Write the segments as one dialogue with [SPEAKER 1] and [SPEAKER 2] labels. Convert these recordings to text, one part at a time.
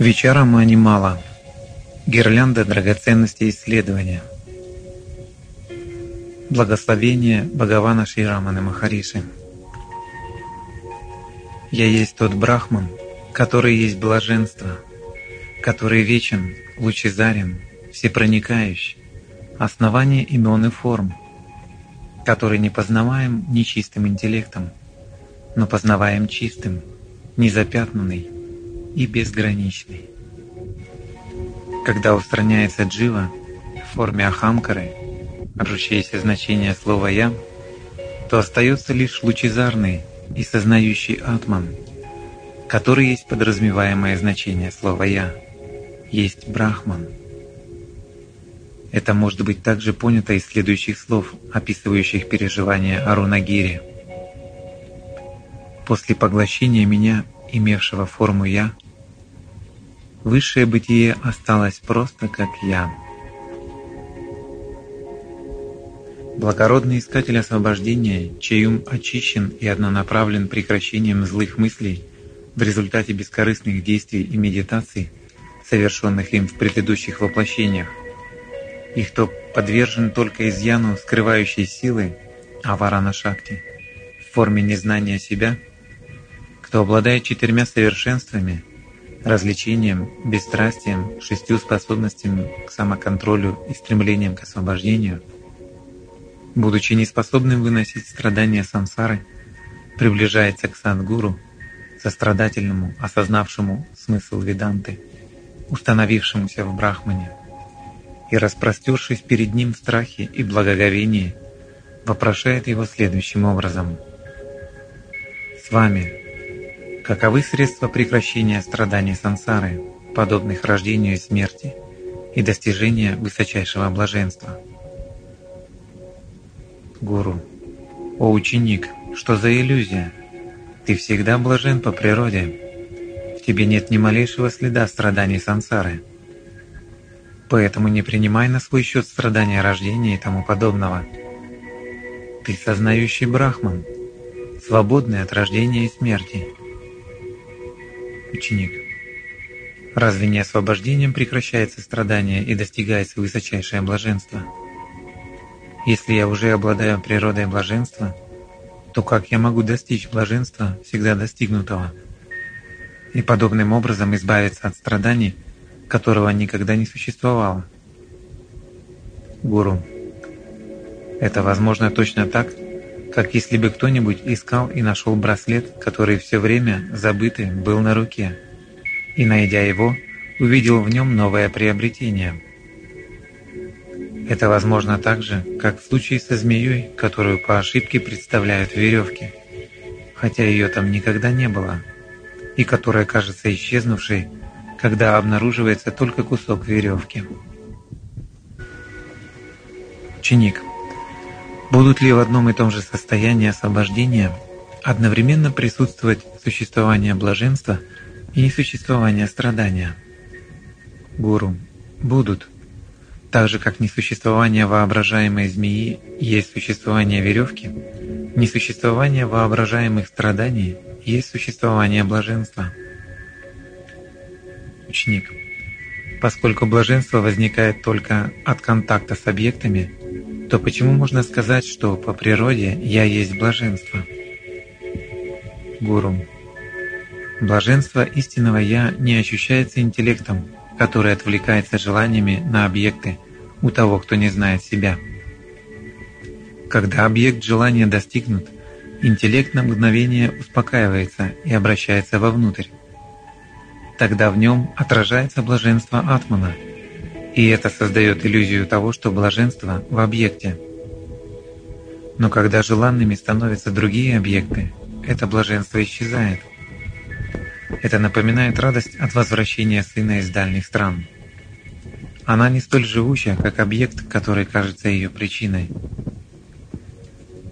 [SPEAKER 1] Вечером мало. Гирлянда драгоценностей исследования. Благословение Бхагавана Шираманы Махариши. Я есть тот Брахман, который есть блаженство, который вечен, лучезарен, всепроникающий, основание имен и форм, который не познаваем нечистым интеллектом, но познаваем чистым, незапятнанный и безграничный. Когда устраняется джива в форме ахамкары, ржущееся значение слова «я», то остается лишь лучезарный и сознающий атман, который есть подразумеваемое значение слова «я», есть брахман. Это может быть также понято из следующих слов, описывающих переживания Арунагири. После поглощения меня, имевшего форму «я», высшее бытие осталось просто как «я». Благородный искатель освобождения, чей ум очищен и однонаправлен прекращением злых мыслей в результате бескорыстных действий и медитаций, совершенных им в предыдущих воплощениях, и кто подвержен только изъяну скрывающей силы Аварана Шакти в форме незнания себя, кто обладает четырьмя совершенствами – развлечением, бесстрастием, шестью способностями к самоконтролю и стремлением к освобождению – будучи неспособным выносить страдания сансары, приближается к Садгуру, сострадательному, осознавшему смысл Веданты, установившемуся в Брахмане, и, распростершись перед ним в страхе и благоговении, вопрошает его следующим образом. «С вами, каковы средства прекращения страданий сансары, подобных рождению и смерти, и достижения высочайшего блаженства?» Гуру. О ученик, что за иллюзия? Ты всегда блажен по природе. В тебе нет ни малейшего следа страданий сансары. Поэтому не принимай на свой счет страдания рождения и тому подобного. Ты сознающий брахман, свободный от рождения и смерти. Ученик. Разве не освобождением прекращается страдание и достигается высочайшее блаженство? Если я уже обладаю природой блаженства, то как я могу достичь блаженства, всегда достигнутого? И подобным образом избавиться от страданий, которого никогда не существовало? Гуру. Это возможно точно так, как если бы кто-нибудь искал и нашел браслет, который все время, забытый, был на руке, и, найдя его, увидел в нем новое приобретение – это возможно так же, как в случае со змеей, которую по ошибке представляют в веревке, хотя ее там никогда не было, и которая кажется исчезнувшей, когда обнаруживается только кусок веревки. Ученик. Будут ли в одном и том же состоянии освобождения одновременно присутствовать существование блаженства и существование страдания? Гуру. Будут так же как несуществование воображаемой змеи есть существование веревки, несуществование воображаемых страданий есть существование блаженства. Ученик. Поскольку блаженство возникает только от контакта с объектами, то почему можно сказать, что по природе «я есть блаженство»? Гуру. Блаженство истинного «я» не ощущается интеллектом, который отвлекается желаниями на объекты у того, кто не знает себя. Когда объект желания достигнут, интеллект на мгновение успокаивается и обращается вовнутрь. Тогда в нем отражается блаженство Атмана, и это создает иллюзию того, что блаженство в объекте. Но когда желанными становятся другие объекты, это блаженство исчезает. Это напоминает радость от возвращения сына из дальних стран. Она не столь живущая, как объект, который кажется ее причиной.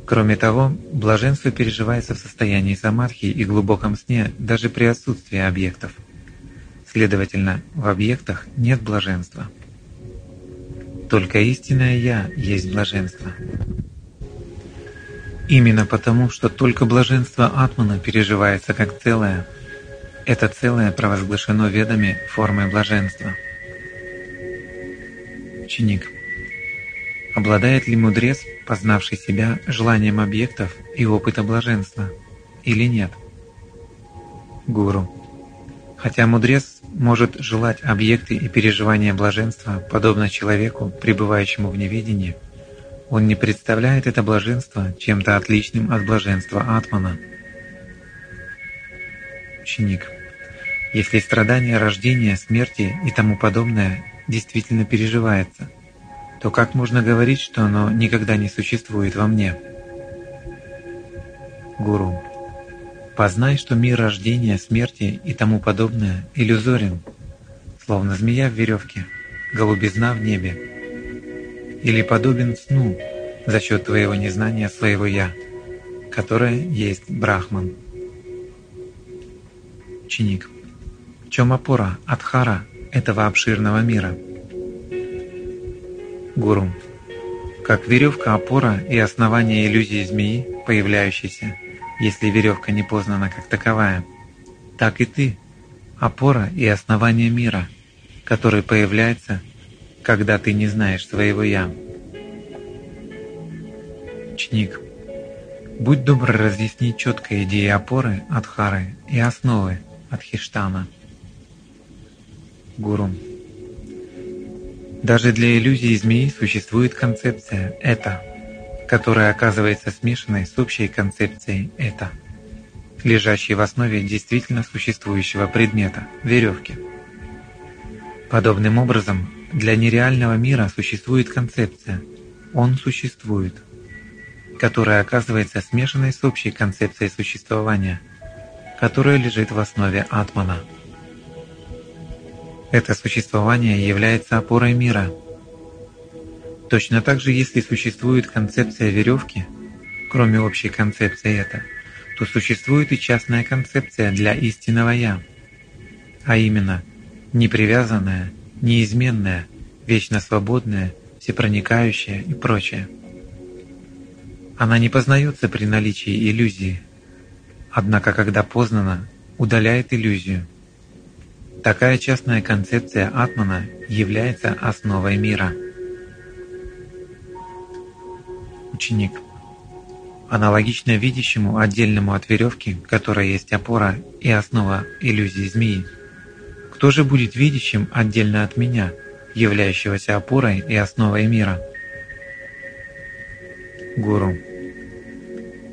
[SPEAKER 1] Кроме того, блаженство переживается в состоянии самадхи и глубоком сне даже при отсутствии объектов. Следовательно, в объектах нет блаженства. Только истинное «Я» есть блаженство. Именно потому, что только блаженство Атмана переживается как целое – это целое провозглашено ведами формой блаженства. Ученик. Обладает ли мудрец, познавший себя, желанием объектов и опыта блаженства, или нет? Гуру. Хотя мудрец может желать объекты и переживания блаженства, подобно человеку, пребывающему в неведении, он не представляет это блаженство чем-то отличным от блаженства Атмана. Ученик. Если страдания рождения, смерти и тому подобное действительно переживается, то как можно говорить, что оно никогда не существует во мне? Гуру. Познай, что мир рождения, смерти и тому подобное иллюзорен, словно змея в веревке, голубизна в небе, или подобен сну за счет твоего незнания своего «я», которое есть Брахман. Ученик. В чем опора, адхара этого обширного мира? Гуру. Как веревка опора и основание иллюзии змеи, появляющейся – если веревка не познана как таковая, так и ты – опора и основание мира, который появляется, когда ты не знаешь своего «я». Ученик, будь добр разъяснить четко идеи опоры Адхары и основы Адхиштана. Гуру. Даже для иллюзии змеи существует концепция «это», которая оказывается смешанной с общей концепцией «это», лежащей в основе действительно существующего предмета – веревки. Подобным образом, для нереального мира существует концепция «он существует», которая оказывается смешанной с общей концепцией существования, которая лежит в основе атмана. Это существование является опорой мира – Точно так же, если существует концепция веревки, кроме общей концепции это, то существует и частная концепция для истинного «я», а именно непривязанная, неизменная, вечно свободная, всепроникающая и прочее. Она не познается при наличии иллюзии, однако когда познана, удаляет иллюзию. Такая частная концепция Атмана является основой мира – ученик. Аналогично видящему отдельному от веревки, которая есть опора и основа иллюзии змеи. Кто же будет видящим отдельно от меня, являющегося опорой и основой мира? Гуру.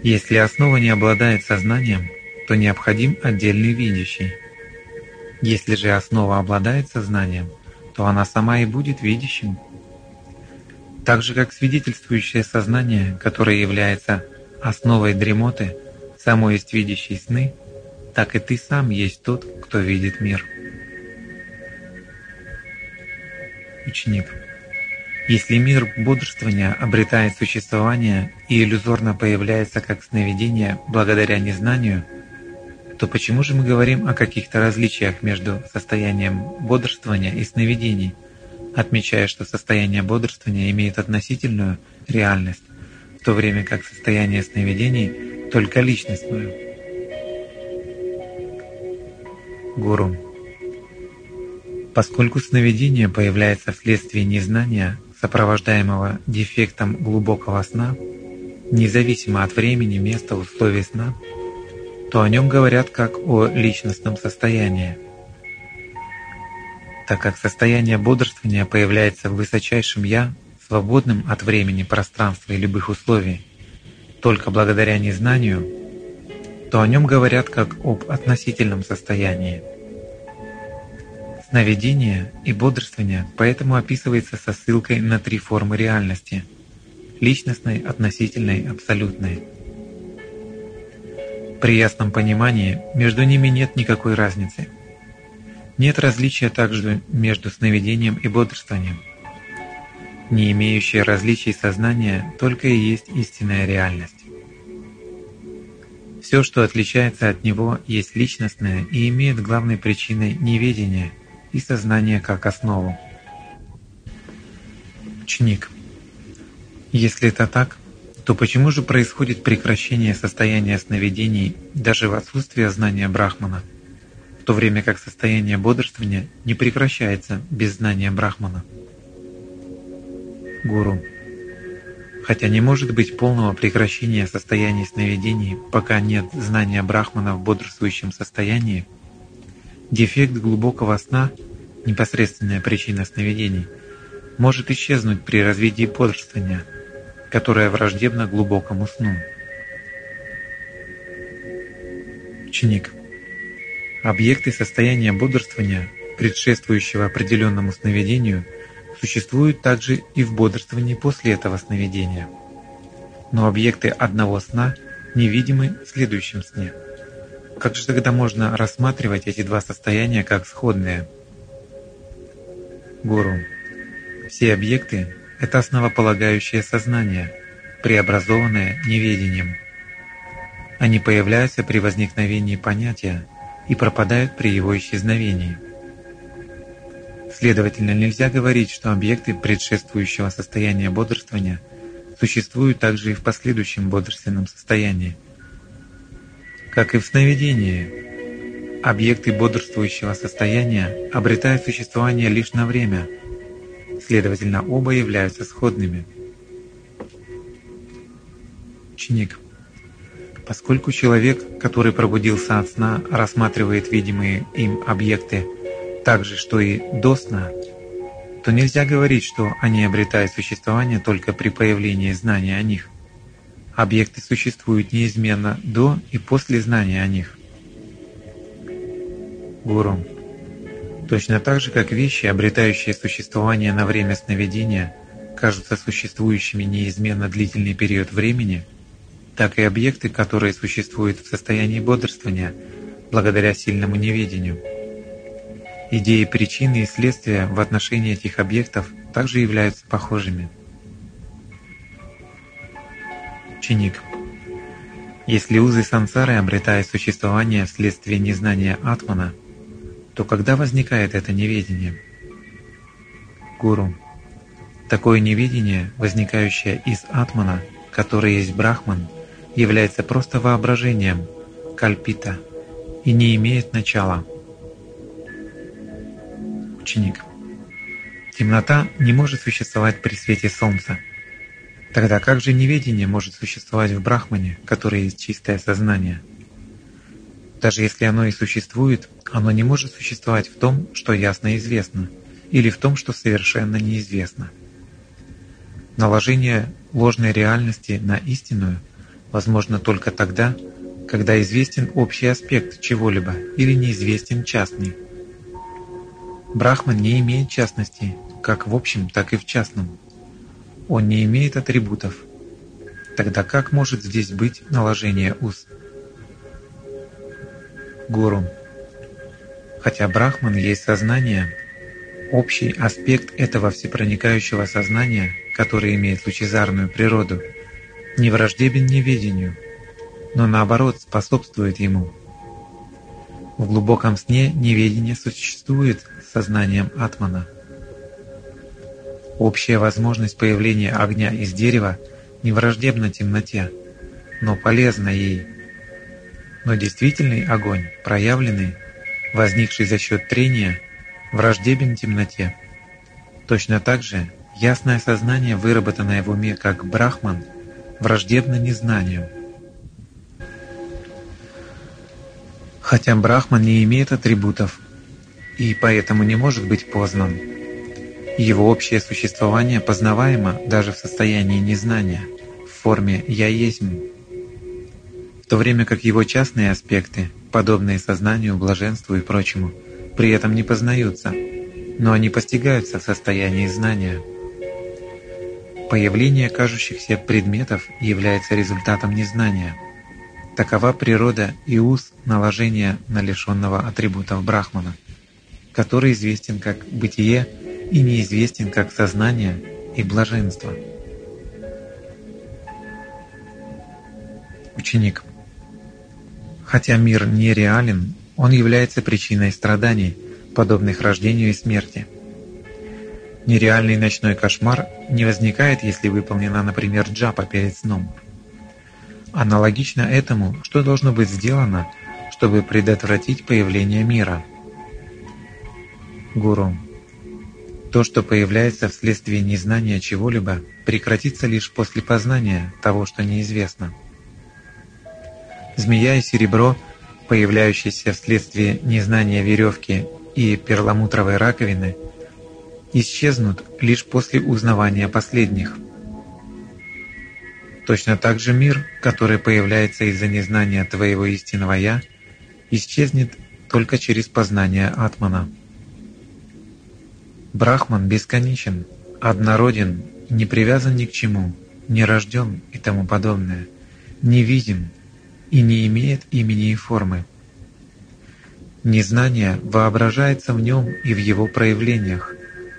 [SPEAKER 1] Если основа не обладает сознанием, то необходим отдельный видящий. Если же основа обладает сознанием, то она сама и будет видящим так же как свидетельствующее сознание, которое является основой дремоты, само есть видящий сны, так и ты сам есть тот, кто видит мир. Ученик. Если мир бодрствования обретает существование и иллюзорно появляется как сновидение благодаря незнанию, то почему же мы говорим о каких-то различиях между состоянием бодрствования и сновидений – отмечая, что состояние бодрствования имеет относительную реальность, в то время как состояние сновидений только личностную. Гуру. Поскольку сновидение появляется вследствие незнания, сопровождаемого дефектом глубокого сна, независимо от времени, места, условий сна, то о нем говорят как о личностном состоянии – так как состояние бодрствования появляется в высочайшем «Я», свободным от времени, пространства и любых условий, только благодаря незнанию, то о нем говорят как об относительном состоянии. Сновидение и бодрствование поэтому описывается со ссылкой на три формы реальности – личностной, относительной, абсолютной. При ясном понимании между ними нет никакой разницы – нет различия также между сновидением и бодрствованием. Не имеющее различий сознание только и есть истинная реальность. Все, что отличается от него, есть личностное и имеет главной причиной неведение и сознание как основу. Ученик. Если это так, то почему же происходит прекращение состояния сновидений даже в отсутствие знания Брахмана – то время как состояние бодрствования не прекращается без знания Брахмана. Гуру. Хотя не может быть полного прекращения состояния сновидений, пока нет знания Брахмана в бодрствующем состоянии, дефект глубокого сна, непосредственная причина сновидений, может исчезнуть при развитии бодрствования, которое враждебно глубокому сну. Ученик. Объекты состояния бодрствования, предшествующего определенному сновидению – существуют также и в бодрствовании после этого сновидения. Но объекты одного сна невидимы в следующем сне. Как же тогда можно рассматривать эти два состояния как сходные? Гуру. Все объекты – это основополагающее сознание, преобразованное неведением. Они появляются при возникновении понятия и пропадают при его исчезновении. Следовательно, нельзя говорить, что объекты предшествующего состояния бодрствования существуют также и в последующем бодрственном состоянии. Как и в сновидении, объекты бодрствующего состояния обретают существование лишь на время, следовательно, оба являются сходными. Ученик. Поскольку человек, который пробудился от сна, рассматривает видимые им объекты так же, что и до сна, то нельзя говорить, что они обретают существование только при появлении знания о них. Объекты существуют неизменно до и после знания о них. Гуру. Точно так же, как вещи, обретающие существование на время сновидения, кажутся существующими неизменно длительный период времени, так и объекты, которые существуют в состоянии бодрствования, благодаря сильному неведению – Идеи причины и следствия в отношении этих объектов также являются похожими. Ученик. Если узы сансары обретают существование вследствие незнания атмана, то когда возникает это неведение? Гуру. Такое неведение, возникающее из атмана, который есть брахман, является просто воображением, кальпита, и не имеет начала – ученик. Темнота не может существовать при свете солнца. Тогда как же неведение может существовать в Брахмане, который есть чистое сознание? Даже если оно и существует, оно не может существовать в том, что ясно известно, или в том, что совершенно неизвестно. Наложение ложной реальности на истинную возможно только тогда, когда известен общий аспект чего-либо или неизвестен частный. Брахман не имеет частностей, как в общем, так и в частном. Он не имеет атрибутов. Тогда как может здесь быть наложение уз? Гуру. Хотя Брахман есть сознание, общий аспект этого всепроникающего сознания, который имеет лучезарную природу, не враждебен неведению, но наоборот способствует ему. В глубоком сне неведение существует сознанием атмана. Общая возможность появления огня из дерева не враждебна темноте, но полезна ей. Но действительный огонь, проявленный, возникший за счет трения, враждебен темноте. Точно так же ясное сознание, выработанное в уме как брахман, враждебно незнанию. Хотя брахман не имеет атрибутов, и поэтому не может быть познан. Его общее существование познаваемо даже в состоянии незнания, в форме «я есть», в то время как его частные аспекты, подобные сознанию, блаженству и прочему, при этом не познаются, но они постигаются в состоянии знания. Появление кажущихся предметов является результатом незнания. Такова природа и уз наложения на лишенного атрибутов Брахмана – который известен как бытие и неизвестен как сознание и блаженство. Ученик. Хотя мир не реален, он является причиной страданий, подобных рождению и смерти. Нереальный ночной кошмар не возникает, если выполнена, например, джапа перед сном. Аналогично этому, что должно быть сделано, чтобы предотвратить появление мира. Гуру. То, что появляется вследствие незнания чего-либо, прекратится лишь после познания того, что неизвестно. Змея и серебро, появляющиеся вследствие незнания веревки и перламутровой раковины, исчезнут лишь после узнавания последних. Точно так же мир, который появляется из-за незнания твоего истинного «Я», исчезнет только через познание Атмана. Брахман бесконечен, однороден, не привязан ни к чему, не рожден и тому подобное, не видим и не имеет имени и формы. Незнание воображается в нем и в его проявлениях,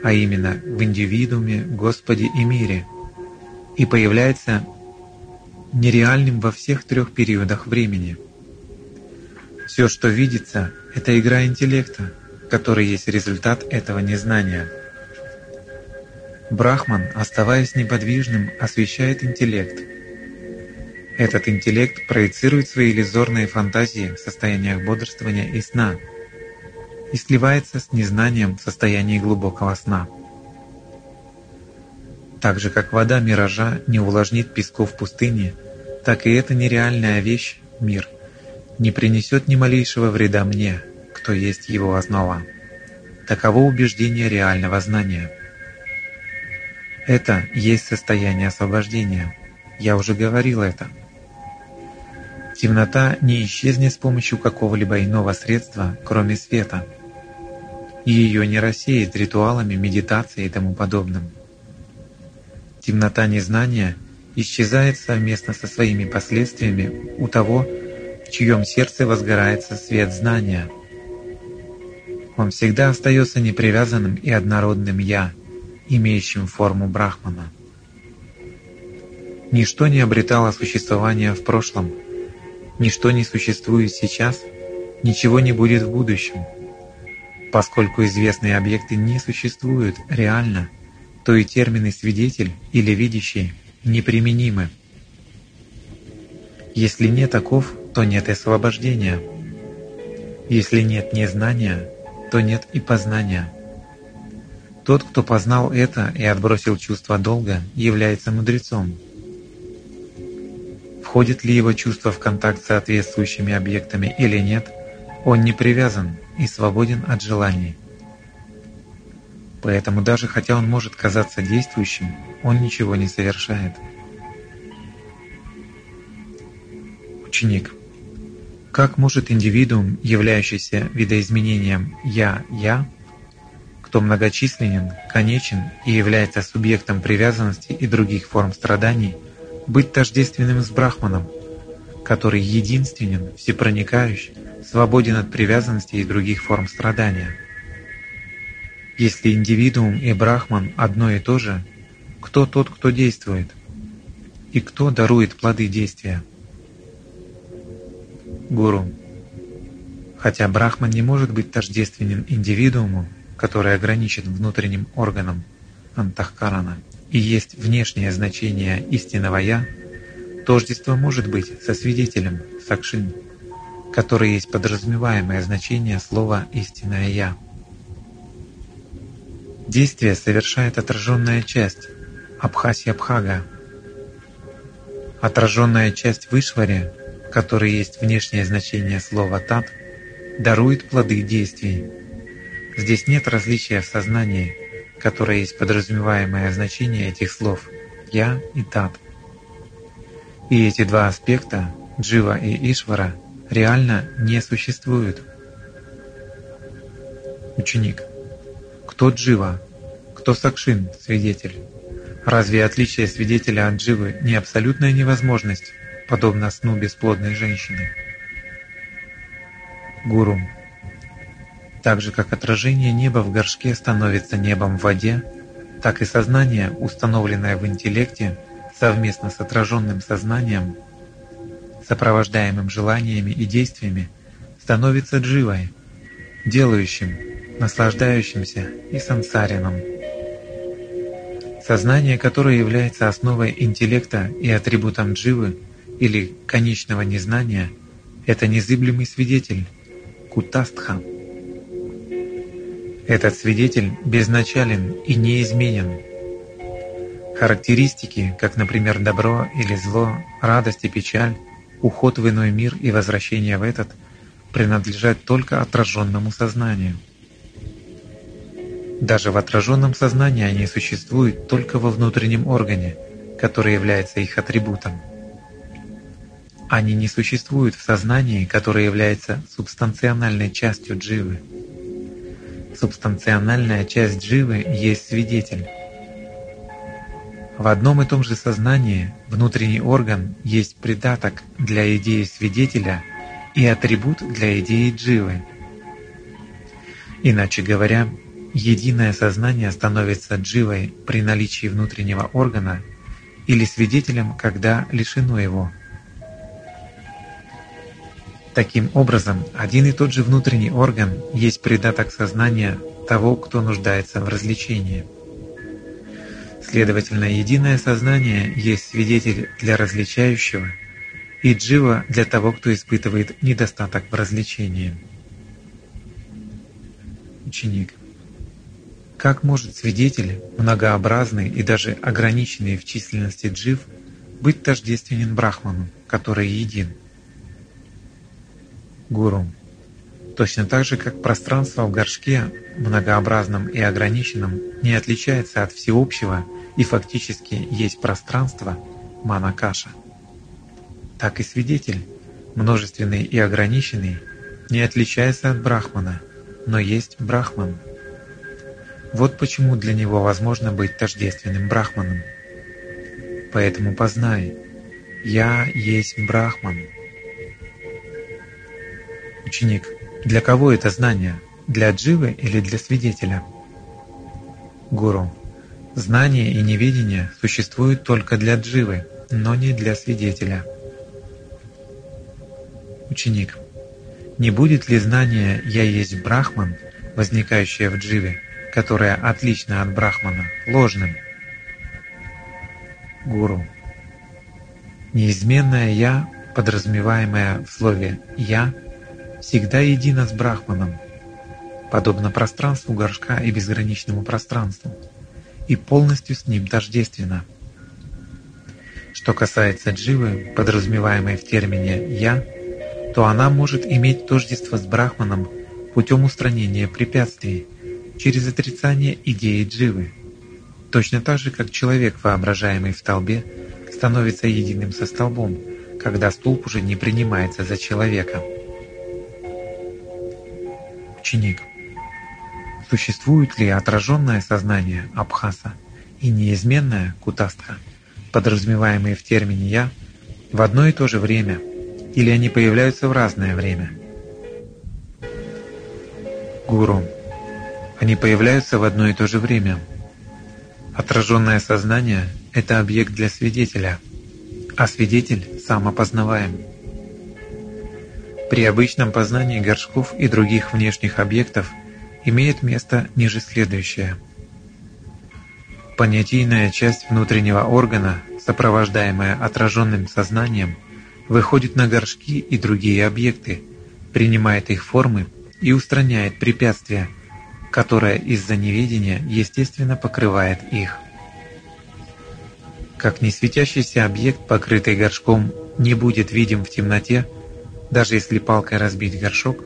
[SPEAKER 1] а именно в индивидууме, Господе и мире, и появляется нереальным во всех трех периодах времени. Все, что видится, это игра интеллекта – который есть результат этого незнания. Брахман, оставаясь неподвижным, освещает интеллект. Этот интеллект проецирует свои иллюзорные фантазии в состояниях бодрствования и сна и сливается с незнанием в состоянии глубокого сна. Так же, как вода миража не увлажнит песков пустыни, так и эта нереальная вещь, мир, не принесет ни малейшего вреда мне, кто есть его основа. Таково убеждение реального знания. Это есть состояние освобождения. Я уже говорил это. Темнота не исчезнет с помощью какого-либо иного средства, кроме света. Ее не рассеет ритуалами, медитацией и тому подобным. Темнота незнания исчезает совместно со своими последствиями у того, в чьем сердце возгорается свет знания – он всегда остается непривязанным и однородным «я», имеющим форму Брахмана. Ничто не обретало существования в прошлом, ничто не существует сейчас, ничего не будет в будущем. Поскольку известные объекты не существуют реально, то и термины «свидетель» или «видящий» неприменимы. Если нет таков, то нет и освобождения. Если нет незнания, то нет и познания. Тот, кто познал это и отбросил чувство долга, является мудрецом. Входит ли его чувство в контакт с соответствующими объектами или нет, он не привязан и свободен от желаний. Поэтому даже хотя он может казаться действующим, он ничего не совершает. Ученик. Как может индивидуум, являющийся видоизменением «я-я», кто многочисленен, конечен и является субъектом привязанности и других форм страданий, быть тождественным с Брахманом, который единственен, всепроникающий, свободен от привязанности и других форм страдания. Если индивидуум и Брахман одно и то же, кто тот, кто действует? И кто дарует плоды действия? гуру. Хотя Брахман не может быть тождественен индивидууму, который ограничен внутренним органом антахкарана и есть внешнее значение истинного «я», тождество может быть со свидетелем сакшин, который есть подразумеваемое значение слова «истинное Я». Действие совершает отраженная часть Абхасия-Бхага. Отраженная часть в Ишваре который есть внешнее значение слова «тат», дарует плоды действий. Здесь нет различия в сознании, которое есть подразумеваемое значение этих слов «я» и «тат». И эти два аспекта, Джива и Ишвара, реально не существуют. Ученик. Кто Джива? Кто Сакшин, свидетель? Разве отличие свидетеля от Дживы не абсолютная невозможность? подобно сну бесплодной женщины. Гуру. Так же, как отражение неба в горшке становится небом в воде, так и сознание, установленное в интеллекте, совместно с отраженным сознанием, сопровождаемым желаниями и действиями, становится дживой, делающим, наслаждающимся и сансарином. Сознание, которое является основой интеллекта и атрибутом дживы, или конечного незнания это незыблемый свидетель, Кутастха. Этот свидетель безначален и неизменен. Характеристики, как, например, добро или зло, радость и печаль, уход в иной мир и возвращение в этот, принадлежат только отраженному сознанию. Даже в отраженном сознании они существуют только во внутреннем органе, который является их атрибутом. Они не существуют в сознании, которое является субстанциональной частью дживы. Субстанциональная часть дживы есть свидетель. В одном и том же сознании внутренний орган есть придаток для идеи свидетеля и атрибут для идеи дживы. Иначе говоря, единое сознание становится дживой при наличии внутреннего органа или свидетелем, когда лишено его – Таким образом, один и тот же внутренний орган есть придаток сознания того, кто нуждается в развлечении. Следовательно, единое сознание есть свидетель для различающего и джива для того, кто испытывает недостаток в развлечении. Ученик. Как может свидетель, многообразный и даже ограниченный в численности джив, быть тождественен Брахману, который един? Гуру. Точно так же, как пространство в горшке, многообразном и ограниченном, не отличается от всеобщего и фактически есть пространство манакаша. Так и свидетель, множественный и ограниченный, не отличается от брахмана, но есть брахман. Вот почему для него возможно быть тождественным брахманом. Поэтому познай, я есть брахман. Ученик. Для кого это знание? Для дживы или для свидетеля? Гуру. Знание и неведение существуют только для дживы, но не для свидетеля. Ученик. Не будет ли знание «я есть брахман», возникающее в дживе, которое отлично от брахмана, ложным? Гуру. Неизменное «я», подразумеваемое в слове «я», всегда едино с Брахманом, подобно пространству горшка и безграничному пространству, и полностью с ним тождественно. Что касается дживы, подразумеваемой в термине «я», то она может иметь тождество с Брахманом путем устранения препятствий, через отрицание идеи дживы, точно так же, как человек, воображаемый в столбе, становится единым со столбом, когда столб уже не принимается за человека ученик. Существует ли отраженное сознание Абхаса и неизменное Кутастха, подразумеваемые в термине «я», в одно и то же время, или они появляются в разное время? Гуру. Они появляются в одно и то же время. Отраженное сознание – это объект для свидетеля, а свидетель сам опознаваем. При обычном познании горшков и других внешних объектов имеет место ниже следующее. Понятийная часть внутреннего органа, сопровождаемая отраженным сознанием, выходит на горшки и другие объекты, принимает их формы и устраняет препятствия, которое из-за неведения естественно покрывает их. Как несветящийся объект, покрытый горшком, не будет видим в темноте, даже если палкой разбить горшок,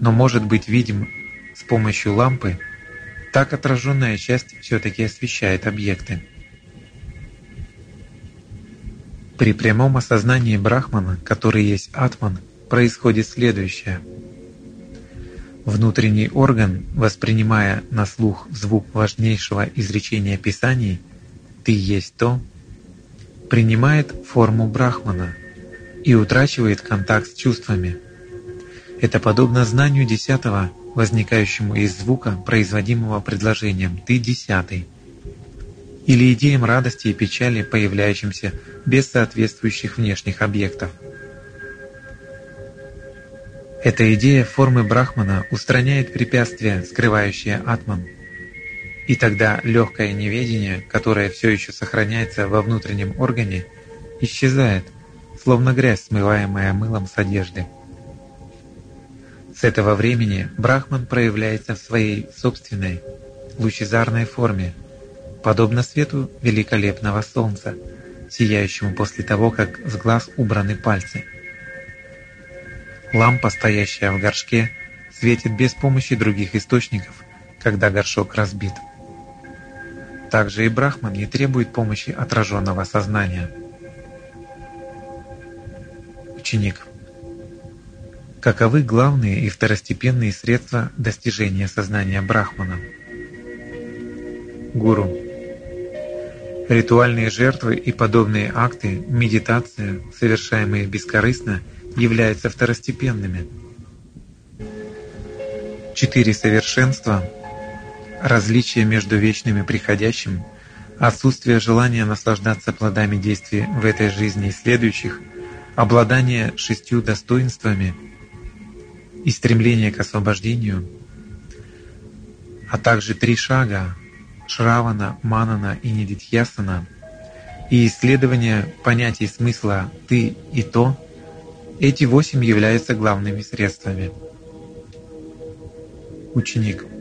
[SPEAKER 1] но может быть видим с помощью лампы, так отраженная часть все-таки освещает объекты. При прямом осознании Брахмана, который есть Атман, происходит следующее. Внутренний орган, воспринимая на слух звук важнейшего изречения Писаний «Ты есть то», принимает форму Брахмана – и утрачивает контакт с чувствами. Это подобно знанию десятого, возникающему из звука, производимого предложением «ты десятый», или идеям радости и печали, появляющимся без соответствующих внешних объектов. Эта идея формы Брахмана устраняет препятствия, скрывающие Атман. И тогда легкое неведение, которое все еще сохраняется во внутреннем органе, исчезает – словно грязь, смываемая мылом с одежды. С этого времени Брахман проявляется в своей собственной лучезарной форме, подобно свету великолепного солнца, сияющему после того, как с глаз убраны пальцы. Лампа, стоящая в горшке, светит без помощи других источников, когда горшок разбит. Также и Брахман не требует помощи отраженного сознания. Ученик. Каковы главные и второстепенные средства достижения сознания Брахмана? Гуру. Ритуальные жертвы и подобные акты, медитация, совершаемые бескорыстно, являются второстепенными. Четыре совершенства различие между вечным и приходящим, отсутствие желания наслаждаться плодами действий в этой жизни и следующих, обладание шестью достоинствами и стремление к освобождению, а также три шага Шравана, Манана и Нидитьясана и исследование понятий смысла «ты» и «то», эти восемь являются главными средствами. Ученик –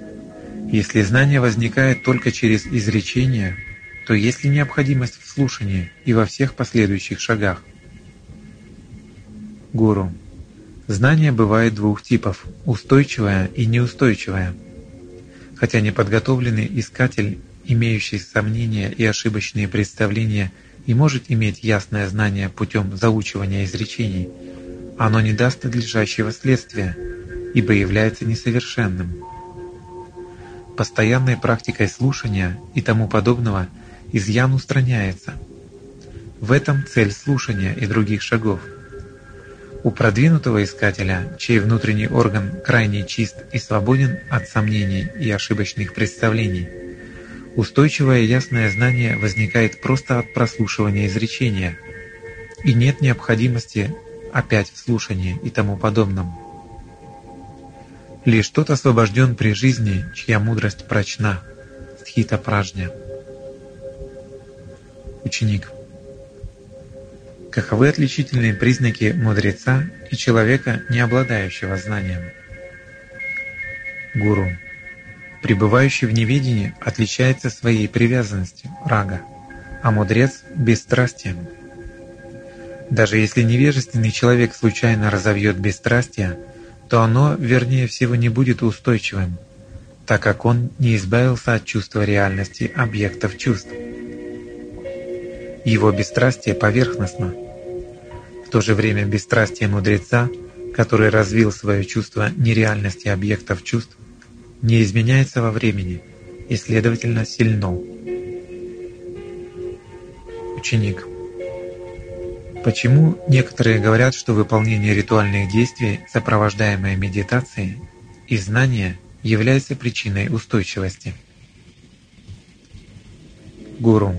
[SPEAKER 1] если знание возникает только через изречение, то есть ли необходимость в слушании и во всех последующих шагах? Гуру. Знание бывает двух типов – устойчивое и неустойчивое. Хотя неподготовленный искатель, имеющий сомнения и ошибочные представления, и может иметь ясное знание путем заучивания изречений, оно не даст надлежащего следствия, ибо является несовершенным – постоянной практикой слушания и тому подобного изъян устраняется. В этом цель слушания и других шагов. У продвинутого искателя, чей внутренний орган крайне чист и свободен от сомнений и ошибочных представлений, устойчивое ясное знание возникает просто от прослушивания изречения, и нет необходимости опять в слушании и тому подобном. Лишь тот освобожден при жизни, чья мудрость прочна, стхита пражня. Ученик. Каковы отличительные признаки мудреца и человека, не обладающего знанием? Гуру. Пребывающий в неведении отличается своей привязанностью, рага, а мудрец – бесстрастием. Даже если невежественный человек случайно разовьет бесстрастие – то оно, вернее всего, не будет устойчивым, так как он не избавился от чувства реальности объектов чувств. Его бесстрастие поверхностно. В то же время бесстрастие мудреца, который развил свое чувство нереальности объектов чувств, не изменяется во времени и, следовательно, сильно. Ученик Почему некоторые говорят, что выполнение ритуальных действий, сопровождаемое медитацией и знания, является причиной устойчивости? Гуру.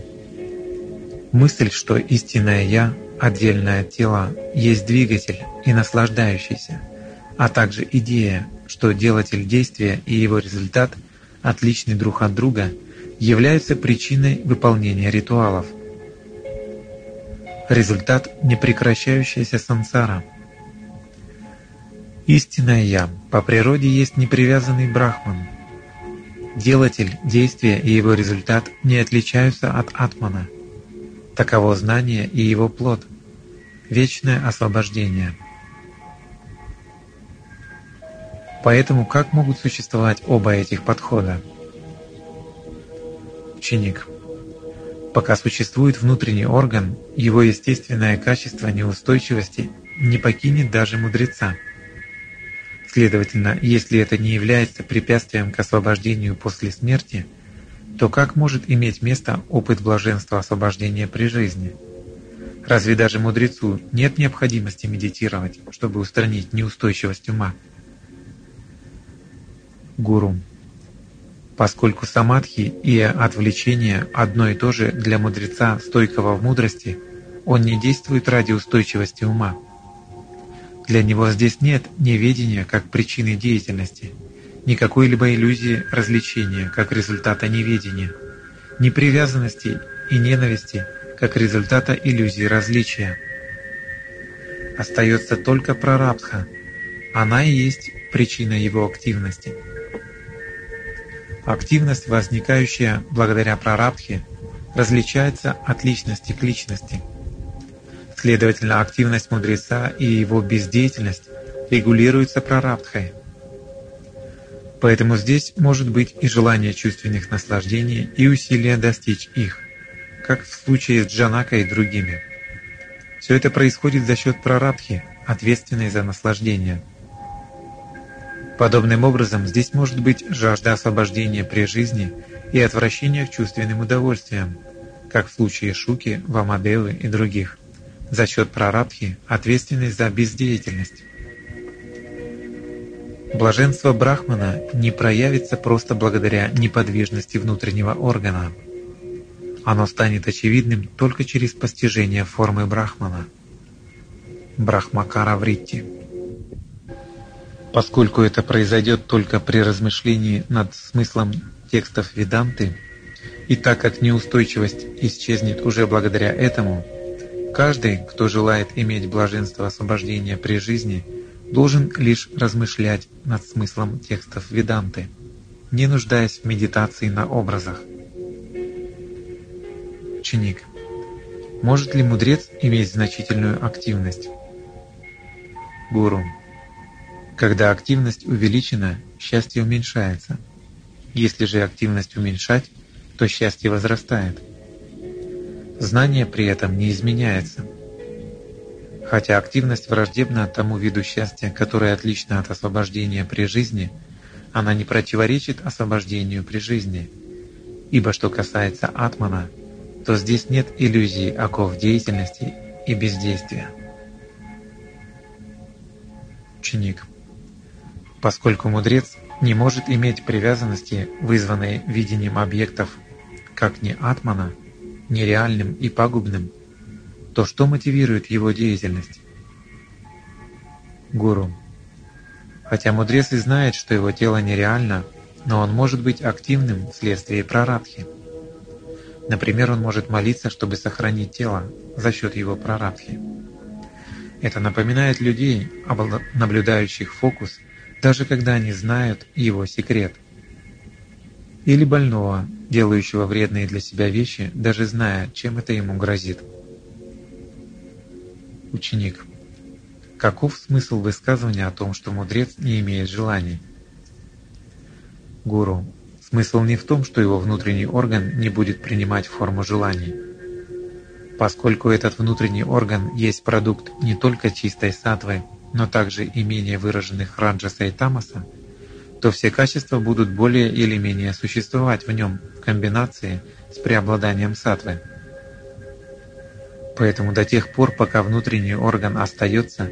[SPEAKER 1] Мысль, что истинное Я, отдельное тело, есть двигатель и наслаждающийся, а также идея, что делатель действия и его результат отличны друг от друга, являются причиной выполнения ритуалов – результат непрекращающаяся сансара. Истинное Я по природе есть непривязанный брахман. Делатель, действия и его результат не отличаются от атмана. Таково знание и его плод – вечное освобождение. Поэтому как могут существовать оба этих подхода? Ученик – Пока существует внутренний орган, его естественное качество неустойчивости не покинет даже мудреца. Следовательно, если это не является препятствием к освобождению после смерти, то как может иметь место опыт блаженства освобождения при жизни? Разве даже мудрецу нет необходимости медитировать, чтобы устранить неустойчивость ума? Гуру Поскольку самадхи и отвлечение одно и то же для мудреца, стойкого в мудрости, он не действует ради устойчивости ума. Для него здесь нет неведения как причины деятельности, ни какой-либо иллюзии развлечения как результата неведения, ни привязанности и ненависти как результата иллюзии различия. остается только прарабдха. Она и есть причина его активности. Активность, возникающая благодаря прарабдхе, различается от личности к личности. Следовательно, активность мудреца и его бездеятельность регулируются прарабдхой. Поэтому здесь может быть и желание чувственных наслаждений, и усилие достичь их, как в случае с Джанакой и другими. Все это происходит за счет прарабдхи, ответственной за наслаждение. Подобным образом здесь может быть жажда освобождения при жизни и отвращение к чувственным удовольствиям, как в случае Шуки, Вамадевы и других, за счет прарабдхи, ответственной за бездеятельность. Блаженство Брахмана не проявится просто благодаря неподвижности внутреннего органа. Оно станет очевидным только через постижение формы Брахмана. Брахмакара Вритти. Поскольку это произойдет только при размышлении над смыслом текстов Веданты, и так как неустойчивость исчезнет уже благодаря этому, каждый, кто желает иметь блаженство освобождения при жизни – должен лишь размышлять над смыслом текстов Веданты, не нуждаясь в медитации на образах. Ученик. Может ли мудрец иметь значительную активность? Гуру. Когда активность увеличена, счастье уменьшается. Если же активность уменьшать, то счастье возрастает. Знание при этом не изменяется – Хотя активность враждебна тому виду счастья, которое отлично от освобождения при жизни, она не противоречит освобождению при жизни. Ибо что касается атмана, то здесь нет иллюзии оков деятельности и бездействия. Ученик. Поскольку мудрец не может иметь привязанности, вызванной видением объектов, как не атмана, нереальным и пагубным – то что мотивирует его деятельность? Гуру. Хотя мудрец и знает, что его тело нереально, но он может быть активным вследствие прарабдхи. Например, он может молиться, чтобы сохранить тело за счет его прарабдхи. Это напоминает людей, наблюдающих фокус, даже когда они знают его секрет. Или больного, делающего вредные для себя вещи, даже зная, чем это ему грозит. Ученик. Каков смысл высказывания о том, что мудрец не имеет желаний? Гуру. Смысл не в том, что его внутренний орган не будет принимать форму желаний. Поскольку этот внутренний орган есть продукт не только чистой сатвы, но также и менее выраженных раджаса и тамаса, то все качества будут более или менее существовать в нем в комбинации с преобладанием сатвы. Поэтому до тех пор, пока внутренний орган остается,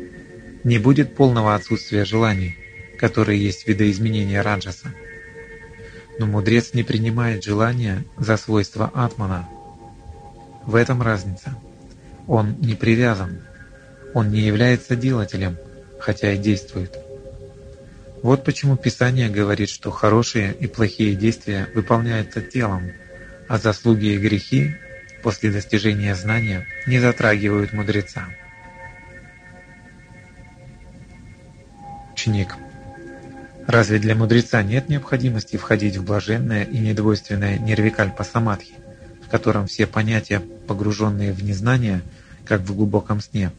[SPEAKER 1] не будет полного отсутствия желаний, которые есть видоизменения раджаса. Но мудрец не принимает желания за свойства атмана. В этом разница. Он не привязан. Он не является делателем, хотя и действует. Вот почему Писание говорит, что хорошие и плохие действия выполняются телом, а заслуги и грехи после достижения знания не затрагивают мудреца. Ученик. Разве для мудреца нет необходимости входить в блаженное и недвойственное нервикальпа самадхи, в котором все понятия, погруженные в незнание, как в глубоком сне,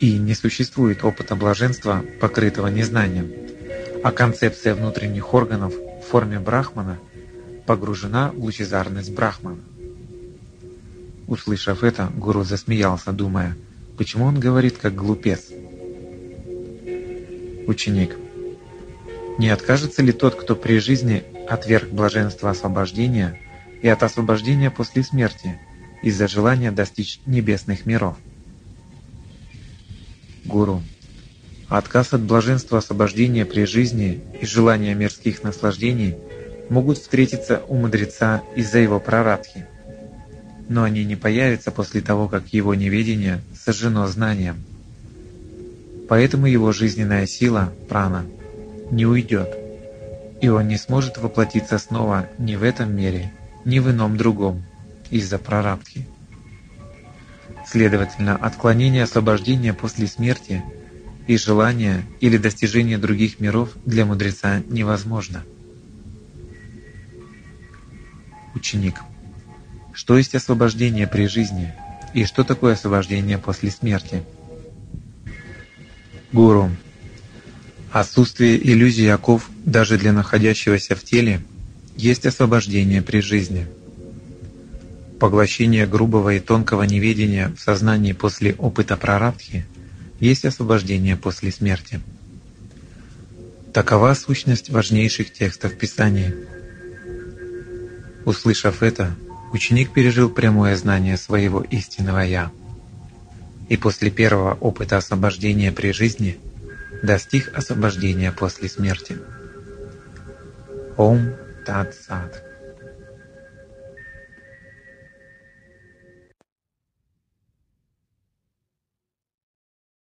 [SPEAKER 1] и не существует опыта блаженства, покрытого незнанием, а концепция внутренних органов в форме брахмана погружена в лучезарность брахмана? Услышав это, гуру засмеялся, думая, почему он говорит как глупец. Ученик. Не откажется ли тот, кто при жизни отверг блаженство освобождения и от освобождения после смерти из-за желания достичь небесных миров? Гуру. Отказ от блаженства освобождения при жизни и желания мирских наслаждений могут встретиться у мудреца из-за его прарадхи но они не появятся после того, как его неведение сожжено знанием. Поэтому его жизненная сила, прана, не уйдет, и он не сможет воплотиться снова ни в этом мире, ни в ином другом, из-за прарабдхи. Следовательно, отклонение освобождения после смерти и желание или достижение других миров для мудреца невозможно. Ученик. Что есть освобождение при жизни и что такое освобождение после смерти? Гуру. Отсутствие иллюзий оков даже для находящегося в теле есть освобождение при жизни. Поглощение грубого и тонкого неведения в сознании после опыта прарадхи есть освобождение после смерти. Такова сущность важнейших текстов Писания. Услышав это, ученик пережил прямое знание своего истинного «Я» и после первого опыта освобождения при жизни достиг освобождения после смерти. Ом Тат Сад.